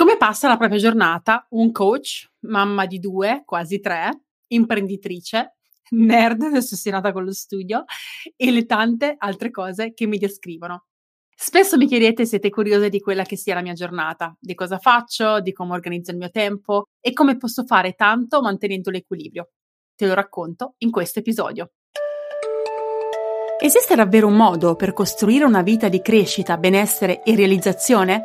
Come passa la propria giornata un coach, mamma di due, quasi tre, imprenditrice, nerd ossessionata con lo studio e le tante altre cose che mi descrivono. Spesso mi chiedete se siete curiose di quella che sia la mia giornata, di cosa faccio, di come organizzo il mio tempo e come posso fare tanto mantenendo l'equilibrio. Te lo racconto in questo episodio. Esiste davvero un modo per costruire una vita di crescita, benessere e realizzazione?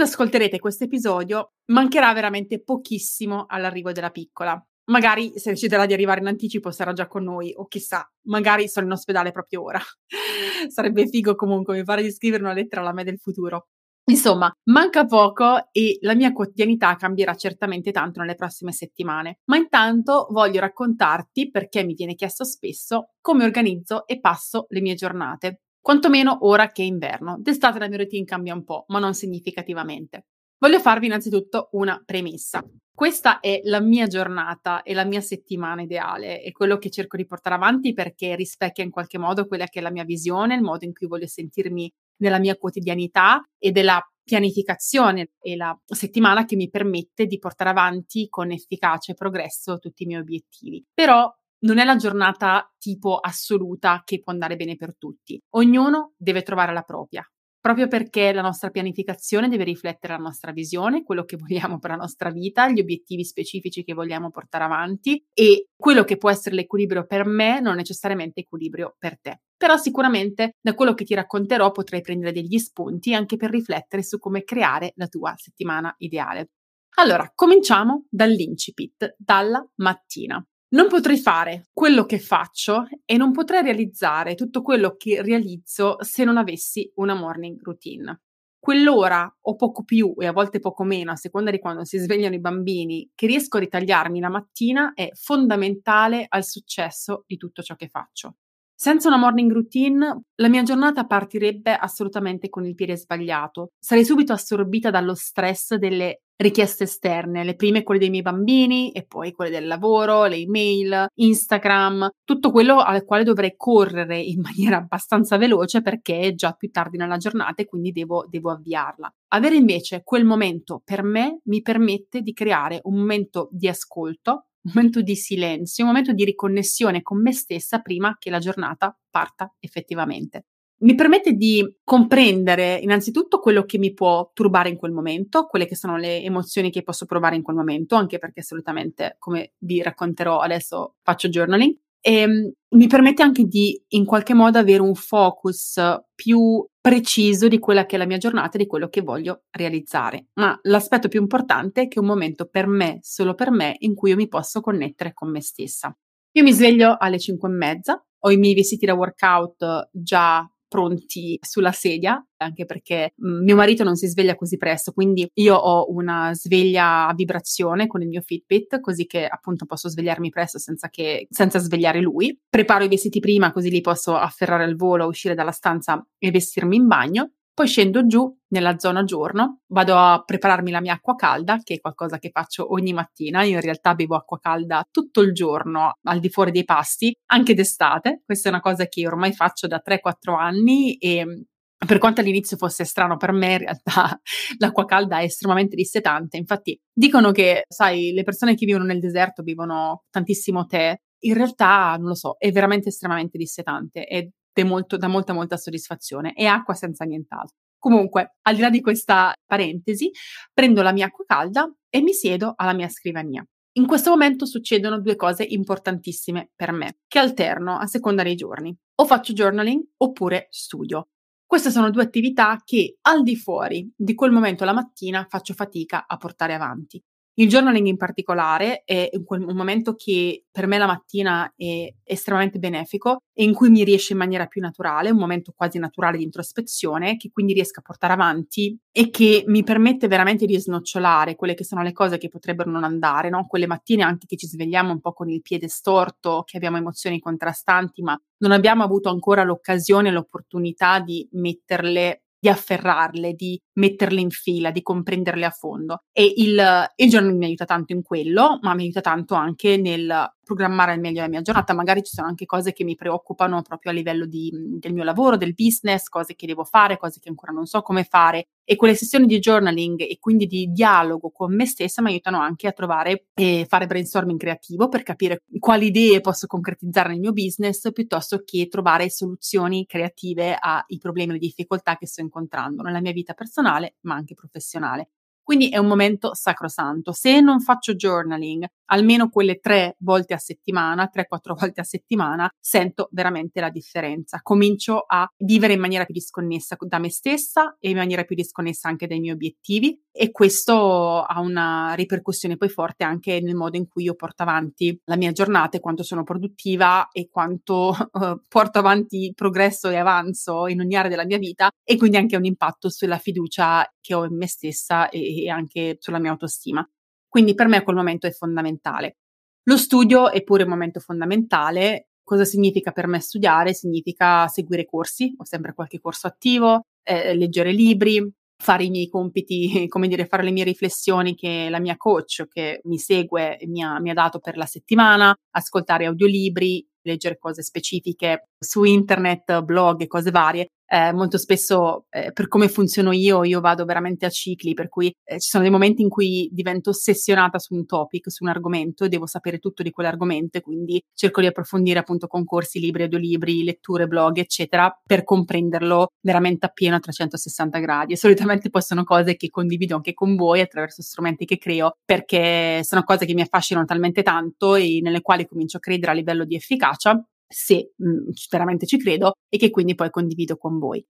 Quando ascolterete questo episodio mancherà veramente pochissimo all'arrivo della piccola. Magari se deciderà di arrivare in anticipo sarà già con noi o chissà, magari sono in ospedale proprio ora. Sarebbe figo comunque, mi pare di scrivere una lettera alla me del futuro. Insomma, manca poco e la mia quotidianità cambierà certamente tanto nelle prossime settimane. Ma intanto voglio raccontarti, perché mi viene chiesto spesso, come organizzo e passo le mie giornate quantomeno ora che è inverno. D'estate la mia routine cambia un po', ma non significativamente. Voglio farvi innanzitutto una premessa. Questa è la mia giornata e la mia settimana ideale, è quello che cerco di portare avanti perché rispecchia in qualche modo quella che è la mia visione, il modo in cui voglio sentirmi nella mia quotidianità e della pianificazione e la settimana che mi permette di portare avanti con efficacia e progresso tutti i miei obiettivi. Però non è la giornata tipo assoluta che può andare bene per tutti. Ognuno deve trovare la propria, proprio perché la nostra pianificazione deve riflettere la nostra visione, quello che vogliamo per la nostra vita, gli obiettivi specifici che vogliamo portare avanti e quello che può essere l'equilibrio per me non necessariamente equilibrio per te. Però sicuramente da quello che ti racconterò potrai prendere degli spunti anche per riflettere su come creare la tua settimana ideale. Allora, cominciamo dall'incipit, dalla mattina. Non potrei fare quello che faccio e non potrei realizzare tutto quello che realizzo se non avessi una morning routine. Quell'ora o poco più e a volte poco meno, a seconda di quando si svegliano i bambini, che riesco a ritagliarmi la mattina è fondamentale al successo di tutto ciò che faccio. Senza una morning routine, la mia giornata partirebbe assolutamente con il piede sbagliato. Sarei subito assorbita dallo stress delle richieste esterne, le prime quelle dei miei bambini e poi quelle del lavoro, le email, Instagram, tutto quello al quale dovrei correre in maniera abbastanza veloce perché è già più tardi nella giornata e quindi devo, devo avviarla. Avere invece quel momento per me mi permette di creare un momento di ascolto, un momento di silenzio, un momento di riconnessione con me stessa prima che la giornata parta effettivamente. Mi permette di comprendere innanzitutto quello che mi può turbare in quel momento, quelle che sono le emozioni che posso provare in quel momento, anche perché solitamente, come vi racconterò adesso, faccio journaling. E um, mi permette anche di in qualche modo avere un focus più preciso di quella che è la mia giornata e di quello che voglio realizzare. Ma l'aspetto più importante è che è un momento per me, solo per me, in cui io mi posso connettere con me stessa. Io mi sveglio alle 5 e mezza, ho i miei vestiti da workout già pronti sulla sedia, anche perché mm, mio marito non si sveglia così presto, quindi io ho una sveglia a vibrazione con il mio Fitbit, così che appunto posso svegliarmi presto senza, che, senza svegliare lui. Preparo i vestiti prima, così li posso afferrare al volo, uscire dalla stanza e vestirmi in bagno. Poi scendo giù nella zona giorno, vado a prepararmi la mia acqua calda, che è qualcosa che faccio ogni mattina. Io in realtà bevo acqua calda tutto il giorno al di fuori dei pasti, anche d'estate. Questa è una cosa che ormai faccio da 3-4 anni e per quanto all'inizio fosse strano per me, in realtà l'acqua calda è estremamente dissetante. Infatti dicono che, sai, le persone che vivono nel deserto bevono tantissimo tè. In realtà, non lo so, è veramente estremamente dissetante ed molto, dà molta molta soddisfazione e acqua senza nient'altro. Comunque, al di là di questa parentesi, prendo la mia acqua calda e mi siedo alla mia scrivania. In questo momento succedono due cose importantissime per me, che alterno a seconda dei giorni. O faccio journaling oppure studio. Queste sono due attività che al di fuori di quel momento la mattina faccio fatica a portare avanti. Il journaling in particolare è un momento che per me la mattina è estremamente benefico e in cui mi riesce in maniera più naturale, un momento quasi naturale di introspezione che quindi riesco a portare avanti e che mi permette veramente di snocciolare quelle che sono le cose che potrebbero non andare, no? Quelle mattine anche che ci svegliamo un po' con il piede storto, che abbiamo emozioni contrastanti, ma non abbiamo avuto ancora l'occasione, l'opportunità di metterle di afferrarle, di metterle in fila, di comprenderle a fondo. E il, il journaling mi aiuta tanto in quello, ma mi aiuta tanto anche nel programmare al meglio la mia giornata. Magari ci sono anche cose che mi preoccupano proprio a livello di, del mio lavoro, del business, cose che devo fare, cose che ancora non so come fare. E quelle sessioni di journaling e quindi di dialogo con me stessa mi aiutano anche a trovare e fare brainstorming creativo per capire quali idee posso concretizzare nel mio business piuttosto che trovare soluzioni creative ai problemi e alle difficoltà che sto incontrando nella mia vita personale ma anche professionale. Quindi è un momento sacrosanto. Se non faccio journaling almeno quelle tre volte a settimana, tre, quattro volte a settimana, sento veramente la differenza. Comincio a vivere in maniera più disconnessa da me stessa e in maniera più disconnessa anche dai miei obiettivi e questo ha una ripercussione poi forte anche nel modo in cui io porto avanti la mia giornata e quanto sono produttiva e quanto uh, porto avanti progresso e avanzo in ogni area della mia vita e quindi anche un impatto sulla fiducia che ho in me stessa e, e anche sulla mia autostima. Quindi per me quel momento è fondamentale. Lo studio è pure un momento fondamentale. Cosa significa per me studiare? Significa seguire corsi, ho sempre qualche corso attivo, eh, leggere libri, fare i miei compiti, come dire, fare le mie riflessioni che la mia coach che mi segue mi ha, mi ha dato per la settimana, ascoltare audiolibri, leggere cose specifiche su internet, blog e cose varie eh, molto spesso eh, per come funziono io, io vado veramente a cicli, per cui eh, ci sono dei momenti in cui divento ossessionata su un topic, su un argomento e devo sapere tutto di quell'argomento quindi cerco di approfondire appunto con corsi, libri, audiolibri, letture, blog, eccetera, per comprenderlo veramente appieno a 360 gradi. E solitamente poi sono cose che condivido anche con voi attraverso strumenti che creo, perché sono cose che mi affascinano talmente tanto e nelle quali comincio a credere a livello di efficacia se mh, mm, veramente ci credo e che quindi poi condivido con voi.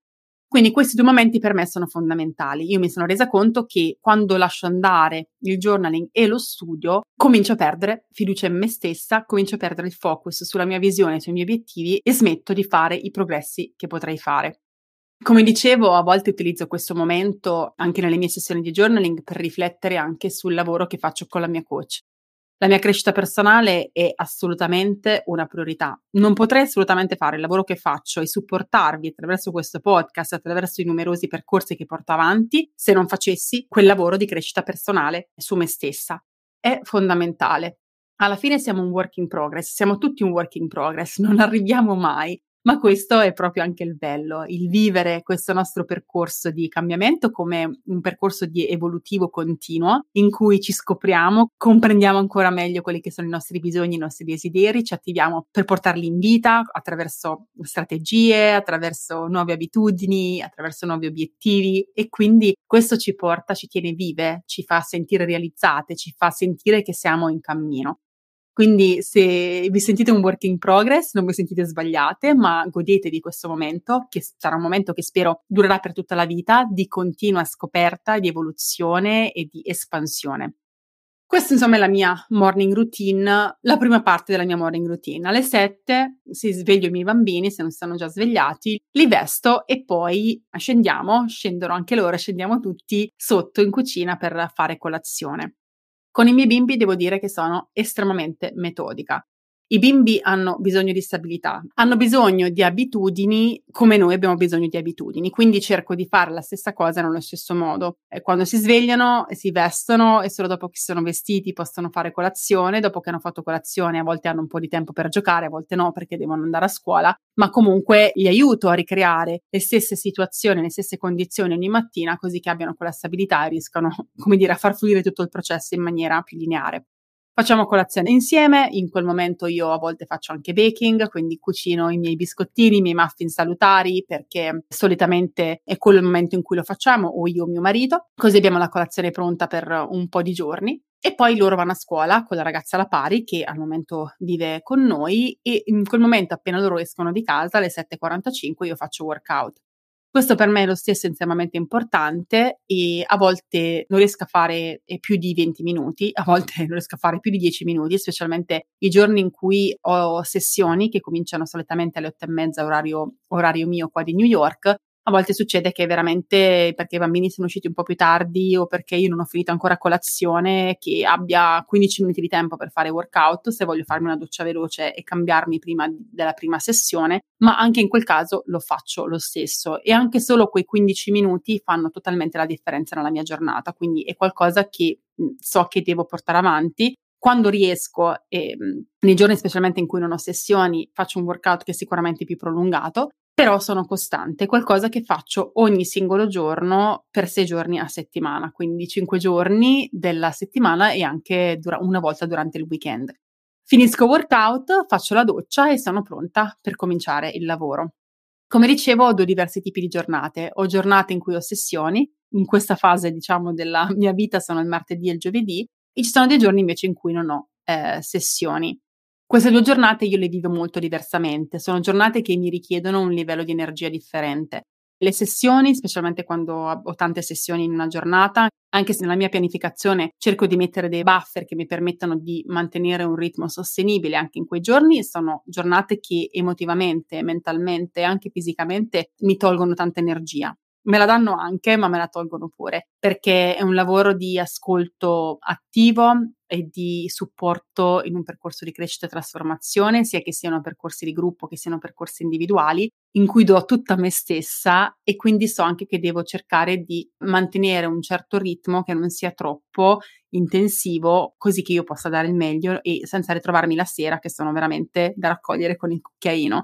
Quindi questi due momenti per me sono fondamentali. Io mi sono resa conto che quando lascio andare il journaling e lo studio, comincio a perdere fiducia in me stessa, comincio a perdere il focus sulla mia visione, sui miei obiettivi e smetto di fare i progressi che potrei fare. Come dicevo, a volte utilizzo questo momento anche nelle mie sessioni di journaling per riflettere anche sul lavoro che faccio con la mia coach. La mia crescita personale è assolutamente una priorità. Non potrei assolutamente fare il lavoro che faccio e supportarvi attraverso questo podcast, attraverso i numerosi percorsi che porto avanti, se non facessi quel lavoro di crescita personale su me stessa. È fondamentale. Alla fine siamo un work in progress, siamo tutti un work in progress, non arriviamo mai. Ma questo è proprio anche il bello, il vivere questo nostro percorso di cambiamento come un percorso di evolutivo continuo in cui ci scopriamo, comprendiamo ancora meglio quelli che sono i nostri bisogni, i nostri desideri, ci attiviamo per portarli in vita attraverso strategie, attraverso nuove abitudini, attraverso nuovi obiettivi e quindi questo ci porta, ci tiene vive, ci fa sentire realizzate, ci fa sentire che siamo in cammino. Quindi se vi sentite un work in progress, non vi sentite sbagliate, ma godete di questo momento, che sarà un momento che spero durerà per tutta la vita, di continua scoperta, di evoluzione e di espansione. Questa insomma è la mia morning routine, la prima parte della mia morning routine. Alle 7 si sveglio i miei bambini, se non stanno già svegliati, li vesto e poi scendiamo, scendono anche loro, scendiamo tutti sotto in cucina per fare colazione. Con i miei bimbi devo dire che sono estremamente metodica. I bimbi hanno bisogno di stabilità, hanno bisogno di abitudini come noi abbiamo bisogno di abitudini, quindi cerco di fare la stessa cosa nello stesso modo. E quando si svegliano, si vestono e solo dopo che si sono vestiti possono fare colazione, dopo che hanno fatto colazione a volte hanno un po' di tempo per giocare, a volte no perché devono andare a scuola, ma comunque li aiuto a ricreare le stesse situazioni, le stesse condizioni ogni mattina così che abbiano quella stabilità e riescano, come dire, a far fluire tutto il processo in maniera più lineare. Facciamo colazione insieme, in quel momento io a volte faccio anche baking, quindi cucino i miei biscottini, i miei muffin salutari, perché solitamente è quello il momento in cui lo facciamo, o io o mio marito, così abbiamo la colazione pronta per un po' di giorni. E poi loro vanno a scuola con la ragazza alla pari che al momento vive con noi e in quel momento appena loro escono di casa alle 7.45 io faccio workout. Questo per me è lo stesso estremamente importante e a volte non riesco a fare più di 20 minuti, a volte non riesco a fare più di 10 minuti, specialmente i giorni in cui ho sessioni che cominciano solitamente alle 8 e mezza orario, orario mio qua di New York a volte succede che veramente perché i bambini sono usciti un po' più tardi o perché io non ho finito ancora colazione, che abbia 15 minuti di tempo per fare workout se voglio farmi una doccia veloce e cambiarmi prima della prima sessione, ma anche in quel caso lo faccio lo stesso. E anche solo quei 15 minuti fanno totalmente la differenza nella mia giornata, quindi è qualcosa che so che devo portare avanti. Quando riesco, e, nei giorni specialmente in cui non ho sessioni, faccio un workout che è sicuramente più prolungato, però sono costante, qualcosa che faccio ogni singolo giorno per sei giorni a settimana, quindi cinque giorni della settimana e anche dura- una volta durante il weekend. Finisco workout, faccio la doccia e sono pronta per cominciare il lavoro. Come dicevo, ho due diversi tipi di giornate. Ho giornate in cui ho sessioni, in questa fase, diciamo, della mia vita sono il martedì e il giovedì, e ci sono dei giorni invece in cui non ho eh, sessioni. Queste due giornate io le vivo molto diversamente, sono giornate che mi richiedono un livello di energia differente. Le sessioni, specialmente quando ho tante sessioni in una giornata, anche se nella mia pianificazione cerco di mettere dei buffer che mi permettano di mantenere un ritmo sostenibile anche in quei giorni, sono giornate che emotivamente, mentalmente e anche fisicamente mi tolgono tanta energia. Me la danno anche, ma me la tolgono pure, perché è un lavoro di ascolto attivo e di supporto in un percorso di crescita e trasformazione, sia che siano percorsi di gruppo che siano percorsi individuali, in cui do tutta me stessa e quindi so anche che devo cercare di mantenere un certo ritmo che non sia troppo intensivo, così che io possa dare il meglio e senza ritrovarmi la sera che sono veramente da raccogliere con il cucchiaino.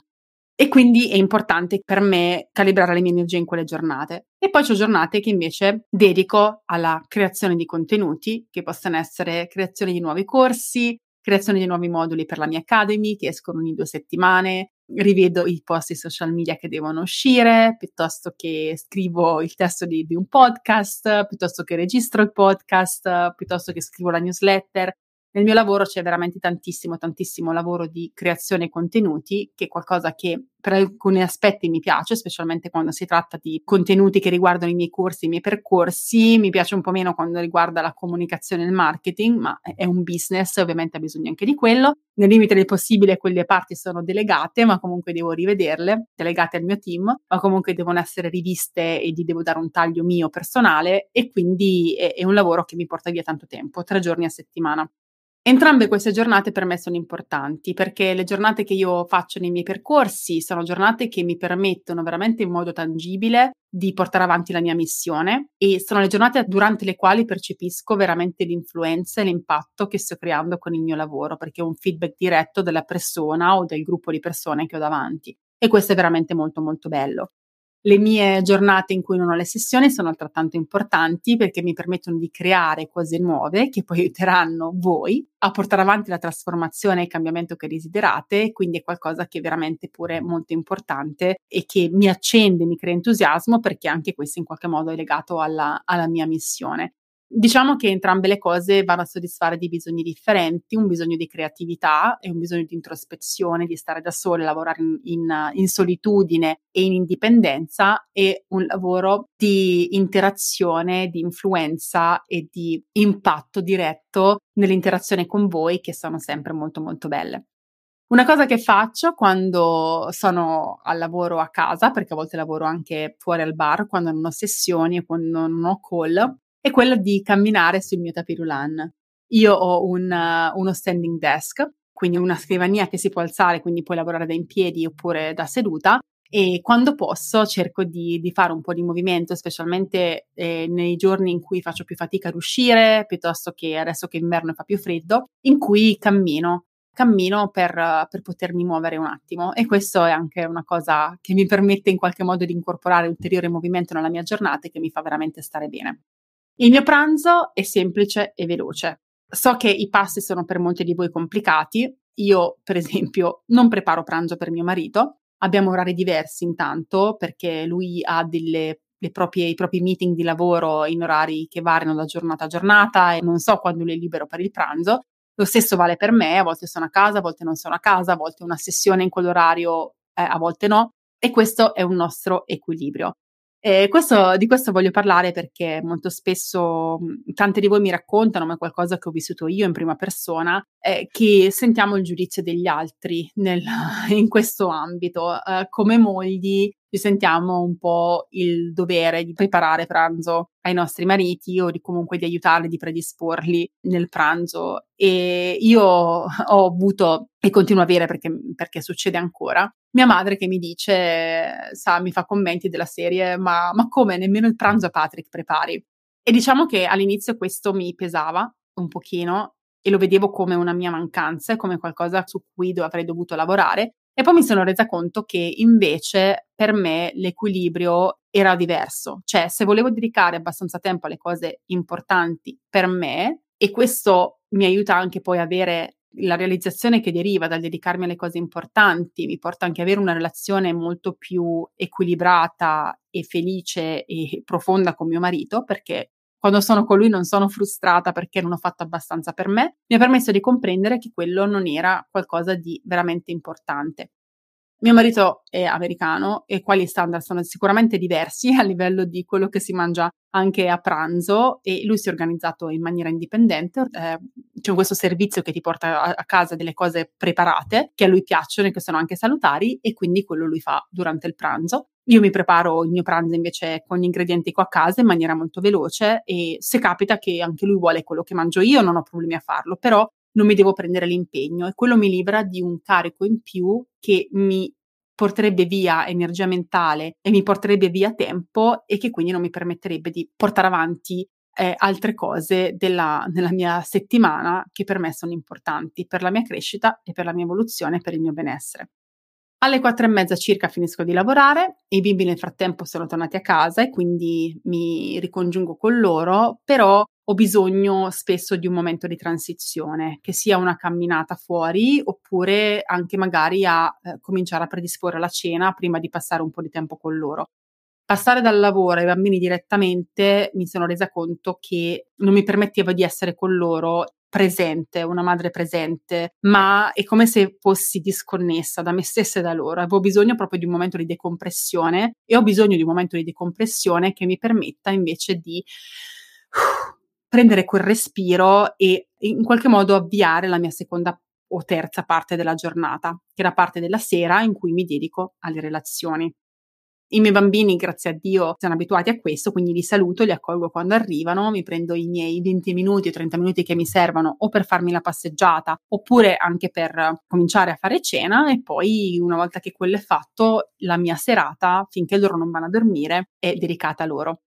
E quindi è importante per me calibrare le mie energie in quelle giornate. E poi ho giornate che invece dedico alla creazione di contenuti, che possono essere creazione di nuovi corsi, creazione di nuovi moduli per la mia Academy, che escono ogni due settimane, rivedo i post social media che devono uscire, piuttosto che scrivo il testo di, di un podcast, piuttosto che registro il podcast, piuttosto che scrivo la newsletter. Nel mio lavoro c'è veramente tantissimo, tantissimo lavoro di creazione contenuti, che è qualcosa che per alcuni aspetti mi piace, specialmente quando si tratta di contenuti che riguardano i miei corsi, i miei percorsi, mi piace un po' meno quando riguarda la comunicazione e il marketing, ma è un business, ovviamente ha bisogno anche di quello. Nel limite del possibile quelle parti sono delegate, ma comunque devo rivederle, delegate al mio team, ma comunque devono essere riviste e gli devo dare un taglio mio personale e quindi è, è un lavoro che mi porta via tanto tempo, tre giorni a settimana. Entrambe queste giornate per me sono importanti perché le giornate che io faccio nei miei percorsi sono giornate che mi permettono veramente in modo tangibile di portare avanti la mia missione e sono le giornate durante le quali percepisco veramente l'influenza e l'impatto che sto creando con il mio lavoro perché ho un feedback diretto della persona o del gruppo di persone che ho davanti e questo è veramente molto molto bello. Le mie giornate in cui non ho le sessioni sono altrettanto importanti perché mi permettono di creare cose nuove che poi aiuteranno voi a portare avanti la trasformazione e il cambiamento che desiderate, quindi è qualcosa che è veramente pure molto importante e che mi accende, mi crea entusiasmo perché anche questo in qualche modo è legato alla, alla mia missione. Diciamo che entrambe le cose vanno a soddisfare dei bisogni differenti, un bisogno di creatività e un bisogno di introspezione, di stare da sole, lavorare in, in, in solitudine e in indipendenza e un lavoro di interazione, di influenza e di impatto diretto nell'interazione con voi che sono sempre molto molto belle. Una cosa che faccio quando sono al lavoro a casa, perché a volte lavoro anche fuori al bar, quando non ho sessioni e quando non ho call, è quella di camminare sul mio tapirulan. Io ho un, uh, uno standing desk, quindi una scrivania che si può alzare, quindi puoi lavorare da in piedi oppure da seduta. E quando posso cerco di, di fare un po' di movimento, specialmente eh, nei giorni in cui faccio più fatica ad uscire, piuttosto che adesso che inverno fa più freddo, in cui cammino cammino per, per, potermi muovere un attimo e questo è anche una cosa che mi permette in qualche modo di incorporare ulteriore movimento nella mia giornata e che mi fa veramente stare bene. Il mio pranzo è semplice e veloce. So che i pasti sono per molti di voi complicati. Io, per esempio, non preparo pranzo per mio marito. Abbiamo orari diversi intanto perché lui ha delle, proprie, i propri meeting di lavoro in orari che variano da giornata a giornata e non so quando lui è libero per il pranzo. Lo stesso vale per me, a volte sono a casa, a volte non sono a casa, a volte una sessione in quell'orario, eh, a volte no. E questo è un nostro equilibrio. E questo, di questo voglio parlare perché molto spesso tante di voi mi raccontano, ma è qualcosa che ho vissuto io in prima persona, eh, che sentiamo il giudizio degli altri nel, in questo ambito. Eh, come mogli ci sentiamo un po' il dovere di preparare pranzo ai nostri mariti o di comunque di aiutarli, di predisporli nel pranzo. E io ho avuto e continuo a avere perché, perché succede ancora. Mia madre che mi dice, sa, mi fa commenti della serie, ma, ma come? Nemmeno il pranzo a Patrick prepari? E diciamo che all'inizio questo mi pesava un pochino e lo vedevo come una mia mancanza, come qualcosa su cui avrei dovuto lavorare, e poi mi sono resa conto che invece per me l'equilibrio era diverso, cioè se volevo dedicare abbastanza tempo alle cose importanti per me, e questo mi aiuta anche poi a avere la realizzazione che deriva dal dedicarmi alle cose importanti, mi porta anche ad avere una relazione molto più equilibrata e felice e profonda con mio marito, perché quando sono con lui non sono frustrata perché non ho fatto abbastanza per me, mi ha permesso di comprendere che quello non era qualcosa di veramente importante. Mio marito è americano e qua gli standard sono sicuramente diversi a livello di quello che si mangia anche a pranzo e lui si è organizzato in maniera indipendente. Eh, c'è questo servizio che ti porta a, casa delle cose preparate che a lui piacciono e che sono anche salutari e quindi quello lui fa durante il pranzo. Io mi preparo il mio pranzo invece con gli ingredienti qua a casa in maniera molto veloce e se capita che anche lui vuole quello che mangio io non ho problemi a farlo, però non mi devo prendere l'impegno e quello mi libera di un carico in più che mi porterebbe via energia mentale e mi porterebbe via tempo e che quindi non mi permetterebbe di portare avanti eh, altre cose della, della mia settimana che per me sono importanti per la mia crescita e per la mia evoluzione e per il mio benessere. Alle quattro e mezza circa finisco di lavorare, i bimbi nel frattempo sono tornati a casa e quindi mi ricongiungo con loro, però ho bisogno spesso di un momento di transizione, che sia una camminata fuori oppure anche magari a eh, cominciare a predisporre la cena prima di passare un po' di tempo con loro. Passare dal lavoro ai bambini direttamente mi sono resa conto che non mi permetteva di essere con loro presente, una madre presente, ma è come se fossi disconnessa da me stessa e da loro. Avevo bisogno proprio di un momento di decompressione e ho bisogno di un momento di decompressione che mi permetta invece di prendere quel respiro e in qualche modo avviare la mia seconda o terza parte della giornata, che è la parte della sera in cui mi dedico alle relazioni. I miei bambini, grazie a Dio, sono abituati a questo, quindi li saluto, li accolgo quando arrivano, mi prendo i miei 20 minuti o 30 minuti che mi servono o per farmi la passeggiata oppure anche per cominciare a fare cena e poi una volta che quello è fatto, la mia serata, finché loro non vanno a dormire, è dedicata a loro.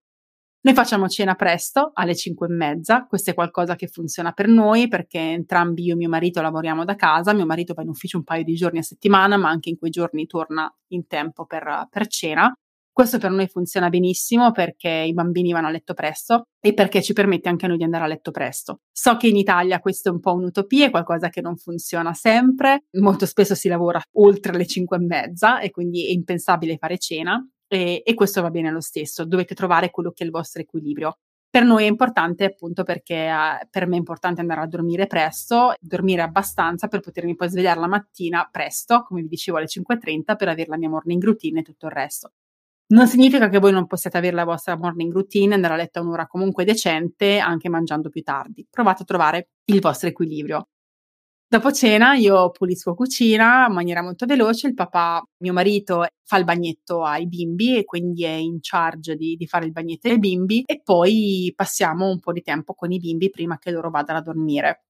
Noi facciamo cena presto, alle 5 e mezza, questo è qualcosa che funziona per noi perché entrambi io e mio marito lavoriamo da casa, mio marito va in ufficio un paio di giorni a settimana, ma anche in quei giorni torna in tempo per, per cena. Questo per noi funziona benissimo perché i bambini vanno a letto presto e perché ci permette anche a noi di andare a letto presto. So che in Italia questo è un po' un'utopia, è qualcosa che non funziona sempre, molto spesso si lavora oltre le 5 e mezza e quindi è impensabile fare cena e, e questo va bene lo stesso, dovete trovare quello che è il vostro equilibrio. Per noi è importante appunto perché eh, per me è importante andare a dormire presto, dormire abbastanza per potermi poi svegliare la mattina presto, come vi dicevo alle 5.30, per avere la mia morning routine e tutto il resto. Non significa che voi non possiate avere la vostra morning routine, andare a letto a un'ora comunque decente, anche mangiando più tardi. Provate a trovare il vostro equilibrio. Dopo cena io pulisco cucina in maniera molto veloce, il papà, mio marito, fa il bagnetto ai bimbi e quindi è in charge di, di, fare il bagnetto ai bimbi e poi passiamo un po' di tempo con i bimbi prima che loro vadano a dormire.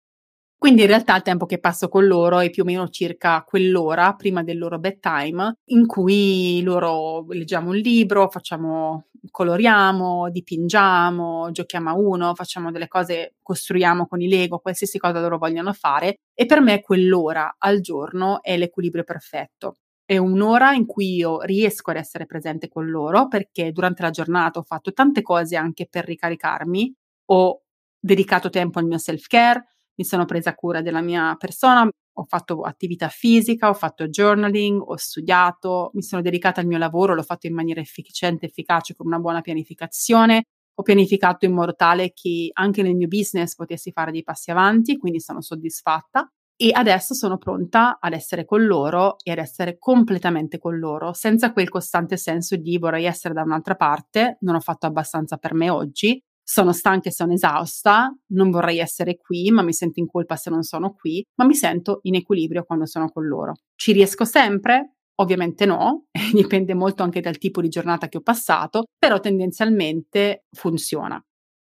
Quindi in realtà il tempo che passo con loro è più o meno circa quell'ora prima del loro bedtime, in cui loro leggiamo un libro, facciamo, coloriamo, dipingiamo, giochiamo a uno, facciamo delle cose, costruiamo con i Lego, qualsiasi cosa loro vogliono fare. E per me quell'ora al giorno è l'equilibrio perfetto. È un'ora in cui io riesco ad essere presente con loro perché durante la giornata ho fatto tante cose anche per ricaricarmi, ho dedicato tempo al mio self-care, mi sono presa cura della mia persona, ho fatto attività fisica, ho fatto journaling, ho studiato, mi sono dedicata al mio lavoro, l'ho fatto in maniera efficiente, efficace, con una buona pianificazione. Ho pianificato in modo tale che anche nel mio business potessi fare dei passi avanti, quindi sono soddisfatta. e adesso sono pronta ad essere con loro e ad essere completamente con loro, senza quel costante senso di vorrei essere da un'altra parte, non ho fatto abbastanza per me oggi, sono stanca e sono esausta, non vorrei essere qui, ma mi sento in colpa se non sono qui, ma mi sento in equilibrio quando sono con loro. Ci riesco sempre? Ovviamente no, dipende molto anche dal tipo di giornata che ho passato, però tendenzialmente funziona.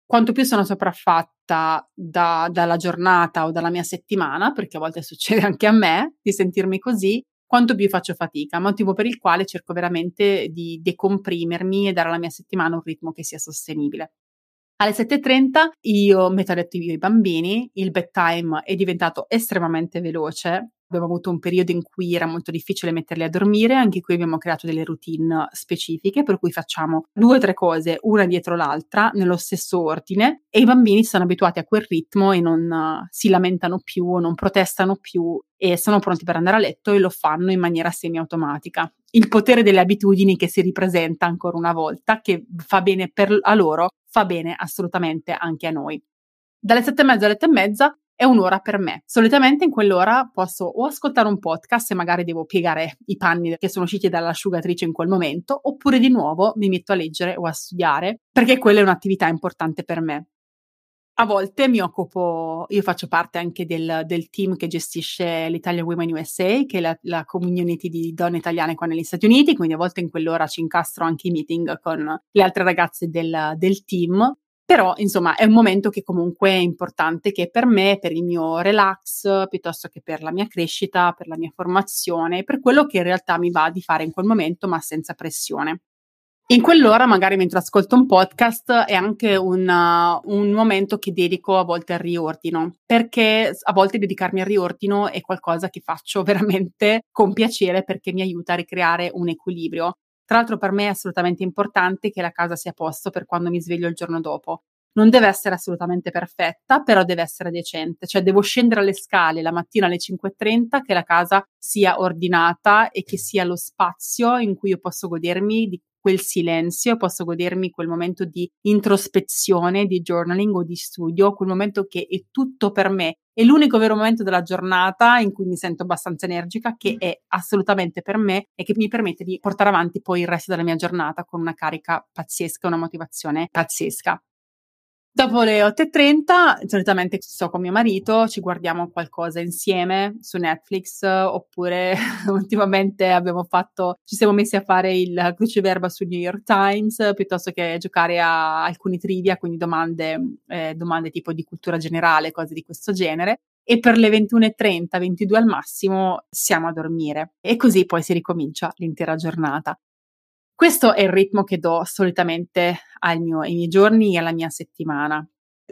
Quanto più sono sopraffatta da, dalla giornata o dalla mia settimana, perché a volte succede anche a me di sentirmi così, quanto più faccio fatica, motivo per il quale cerco veramente di decomprimermi e dare alla mia settimana un ritmo che sia sostenibile. Alle 7.30 io metto a letto i bambini, il bedtime è diventato estremamente veloce, Abbiamo avuto un periodo in cui era molto difficile metterli a dormire, anche qui abbiamo creato delle routine specifiche, per cui facciamo due o tre cose una dietro l'altra, nello stesso ordine, e i bambini sono abituati a quel ritmo e non si lamentano più, non protestano più e sono pronti per andare a letto e lo fanno in maniera semiautomatica. Il potere delle abitudini che si ripresenta ancora una volta, che fa bene per, a loro, fa bene assolutamente anche a noi. Dalle sette e mezza alle otto e mezza è un'ora per me. Solitamente in quell'ora posso o ascoltare un podcast e magari devo piegare i panni che sono usciti dall'asciugatrice in quel momento, oppure di nuovo mi metto a leggere o a studiare, perché quella è un'attività importante per me. A volte mi occupo, io faccio parte anche del, del team che gestisce l'Italian Women USA, che è la, la, community di donne italiane qua negli Stati Uniti, quindi a volte in quell'ora ci incastro anche i meeting con le altre ragazze del, del team però, insomma, è un momento che comunque è importante che per me, per il mio relax, piuttosto che per la mia crescita, per la mia formazione, per quello che in realtà mi va di fare in quel momento, ma senza pressione. In quell'ora, magari mentre ascolto un podcast, è anche un, uh, un, momento che dedico a volte al riordino, perché a volte dedicarmi al riordino è qualcosa che faccio veramente con piacere perché mi aiuta a ricreare un equilibrio. Tra l'altro per me è assolutamente importante che la casa sia a posto per quando mi sveglio il giorno dopo. Non deve essere assolutamente perfetta, però deve essere decente, cioè devo scendere alle scale la mattina alle 5.30 che la casa sia ordinata e che sia lo spazio in cui io posso godermi di quel silenzio, posso godermi quel momento di introspezione, di journaling o di studio, quel momento che è tutto per me. È l'unico vero momento della giornata in cui mi sento abbastanza energica, che è assolutamente per me e che mi permette di portare avanti poi il resto della mia giornata con una carica pazzesca, una motivazione pazzesca. Dopo le 8.30, solitamente sto con mio marito, ci guardiamo qualcosa insieme su Netflix, oppure ultimamente abbiamo fatto, ci siamo messi a fare il cruciverba su New York Times, piuttosto che giocare a alcuni trivia, quindi domande, eh, domande tipo di cultura generale, cose di questo genere. E per le 21.30, 22 al massimo, siamo a dormire. E così poi si ricomincia l'intera giornata. Questo è il ritmo che do solitamente mio, ai miei giorni e alla mia settimana.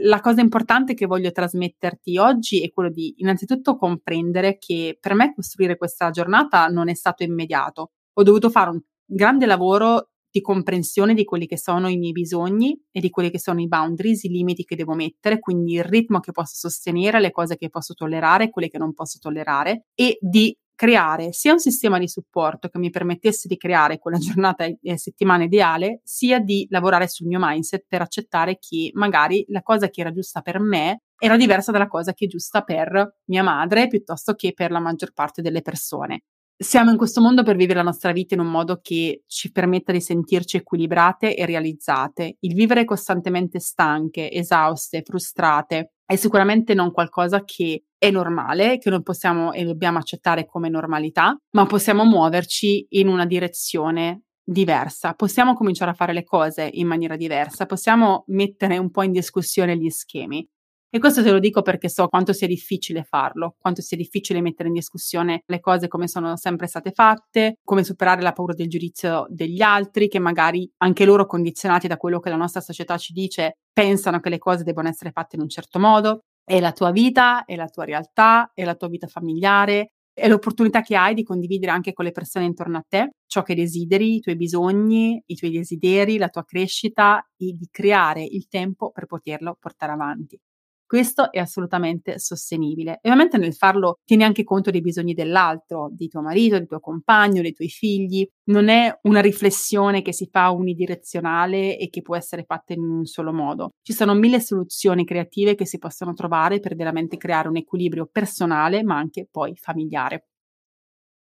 La cosa importante che voglio trasmetterti oggi è quello di innanzitutto comprendere che per me costruire questa giornata non è stato immediato. Ho dovuto fare un grande lavoro di comprensione di quelli che sono i miei bisogni e di quelli che sono i boundaries, i limiti che devo mettere, quindi il ritmo che posso sostenere, le cose che posso tollerare, quelle che non posso tollerare e di creare sia un sistema di supporto che mi permettesse di creare quella giornata e settimana ideale, sia di lavorare sul mio mindset per accettare che magari la cosa che era giusta per me era diversa dalla cosa che è giusta per mia madre piuttosto che per la maggior parte delle persone. Siamo in questo mondo per vivere la nostra vita in un modo che ci permetta di sentirci equilibrate e realizzate. Il vivere costantemente stanche, esauste, frustrate è sicuramente non qualcosa che è normale, che non possiamo e dobbiamo accettare come normalità, ma possiamo muoverci in una direzione diversa. Possiamo cominciare a fare le cose in maniera diversa, possiamo mettere un po' in discussione gli schemi. E questo te lo dico perché so quanto sia difficile farlo, quanto sia difficile mettere in discussione le cose come sono sempre state fatte, come superare la paura del giudizio degli altri, che magari anche loro condizionati da quello che la nostra società ci dice, pensano che le cose debbano essere fatte in un certo modo. È la tua vita, è la tua realtà, è la tua vita familiare, è l'opportunità che hai di condividere anche con le persone intorno a te ciò che desideri, i tuoi bisogni, i tuoi desideri, la tua crescita e di creare il tempo per poterlo portare avanti. Questo è assolutamente sostenibile. E ovviamente nel farlo tieni anche conto dei bisogni dell'altro, di tuo marito, di tuo compagno, dei tuoi figli. Non è una riflessione che si fa unidirezionale e che può essere fatta in un solo modo. Ci sono mille soluzioni creative che si possono trovare per veramente creare un equilibrio personale, ma anche poi familiare.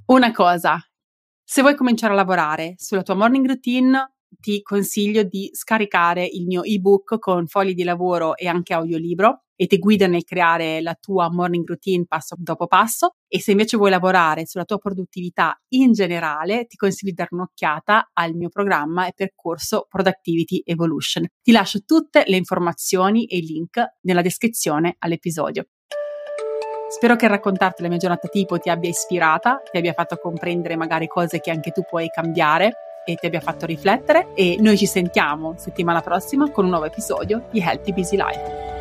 Una cosa, se vuoi cominciare a lavorare sulla tua morning routine, ti consiglio di scaricare il mio ebook con fogli di lavoro e anche audiolibro e ti guida nel creare la tua morning routine passo dopo passo e se invece vuoi lavorare sulla tua produttività in generale ti consiglio di dare un'occhiata al mio programma e percorso Productivity Evolution. Ti lascio tutte le informazioni e i link nella descrizione all'episodio. Spero che raccontarti la mia giornata tipo ti abbia ispirata, ti abbia fatto comprendere magari cose che anche tu puoi cambiare e ti abbia fatto riflettere e noi ci sentiamo settimana prossima con un nuovo episodio di Healthy Busy Life.